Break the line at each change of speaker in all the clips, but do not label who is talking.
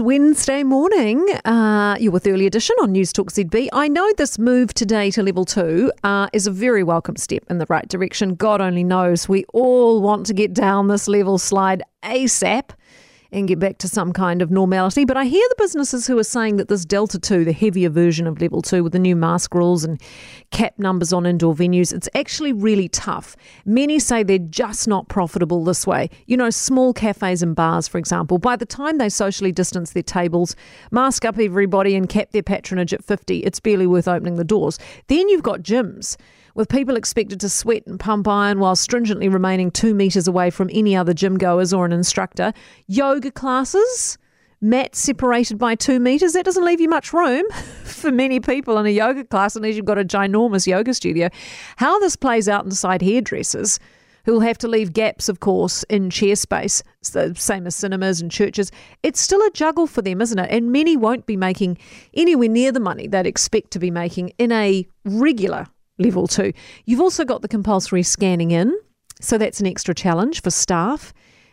Wednesday morning, uh, you're with Early Edition on News Talk ZB. I know this move today to level two uh, is a very welcome step in the right direction. God only knows we all want to get down this level slide ASAP and get back to some kind of normality. But I hear the businesses who are saying that this Delta 2, the heavier version of level 2 with the new mask rules and cap numbers on indoor venues, it's actually really tough. Many say they're just not profitable this way. You know, small cafes and bars, for example, by the time they socially distance their tables, mask up everybody and cap their patronage at 50, it's barely worth opening the doors. Then you've got gyms with people expected to sweat and pump iron while stringently remaining two metres away from any other gym goers or an instructor. Yoga classes, mats separated by two metres. That doesn't leave you much room for many people in a yoga class unless you've got a ginormous yoga studio. How this plays out inside hairdressers who'll have to leave gaps, of course, in chair space, the same as cinemas and churches. It's still a juggle for them, isn't it? And many won't be making anywhere near the money they'd expect to be making in a regular level two. You've also got the compulsory scanning in, so that's an extra challenge for staff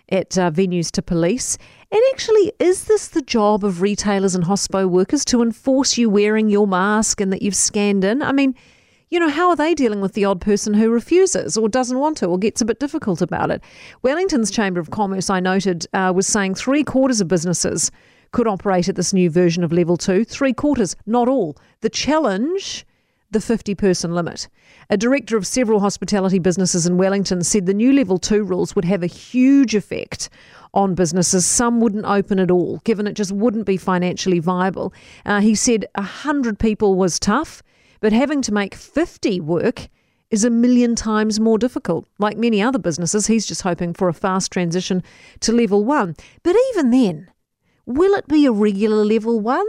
at uh, venues to police. And actually, is this the job of retailers and hospo workers to enforce you wearing your mask and that you've scanned in? I mean, you know, how are they dealing with the odd person who refuses or doesn't want to or gets a bit difficult about it? Wellington's Chamber of Commerce, I noted, uh, was saying three quarters of businesses could operate at this new version of level two. Three quarters, not all. The challenge the 50 person limit. A director of several hospitality businesses in Wellington said the new level 2 rules would have a huge effect on businesses. Some wouldn't open at all, given it just wouldn't be financially viable. Uh, he said 100 people was tough, but having to make 50 work is a million times more difficult. Like many other businesses, he's just hoping for a fast transition to level 1. But even then, will it be a regular level 1?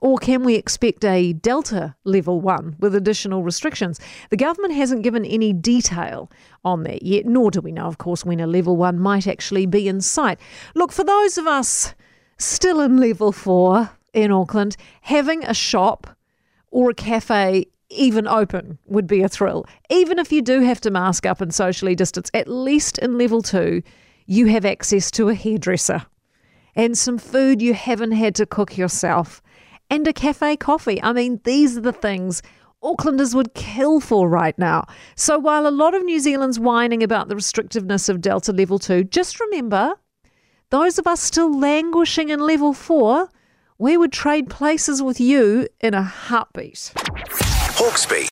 Or can we expect a Delta level one with additional restrictions? The government hasn't given any detail on that yet, nor do we know, of course, when a level one might actually be in sight. Look, for those of us still in level four in Auckland, having a shop or a cafe even open would be a thrill. Even if you do have to mask up and socially distance, at least in level two, you have access to a hairdresser and some food you haven't had to cook yourself and a cafe coffee. I mean, these are the things Aucklanders would kill for right now. So while a lot of New Zealand's whining about the restrictiveness of Delta Level 2, just remember those of us still languishing in Level 4, we would trade places with you in a heartbeat. Hawkesby.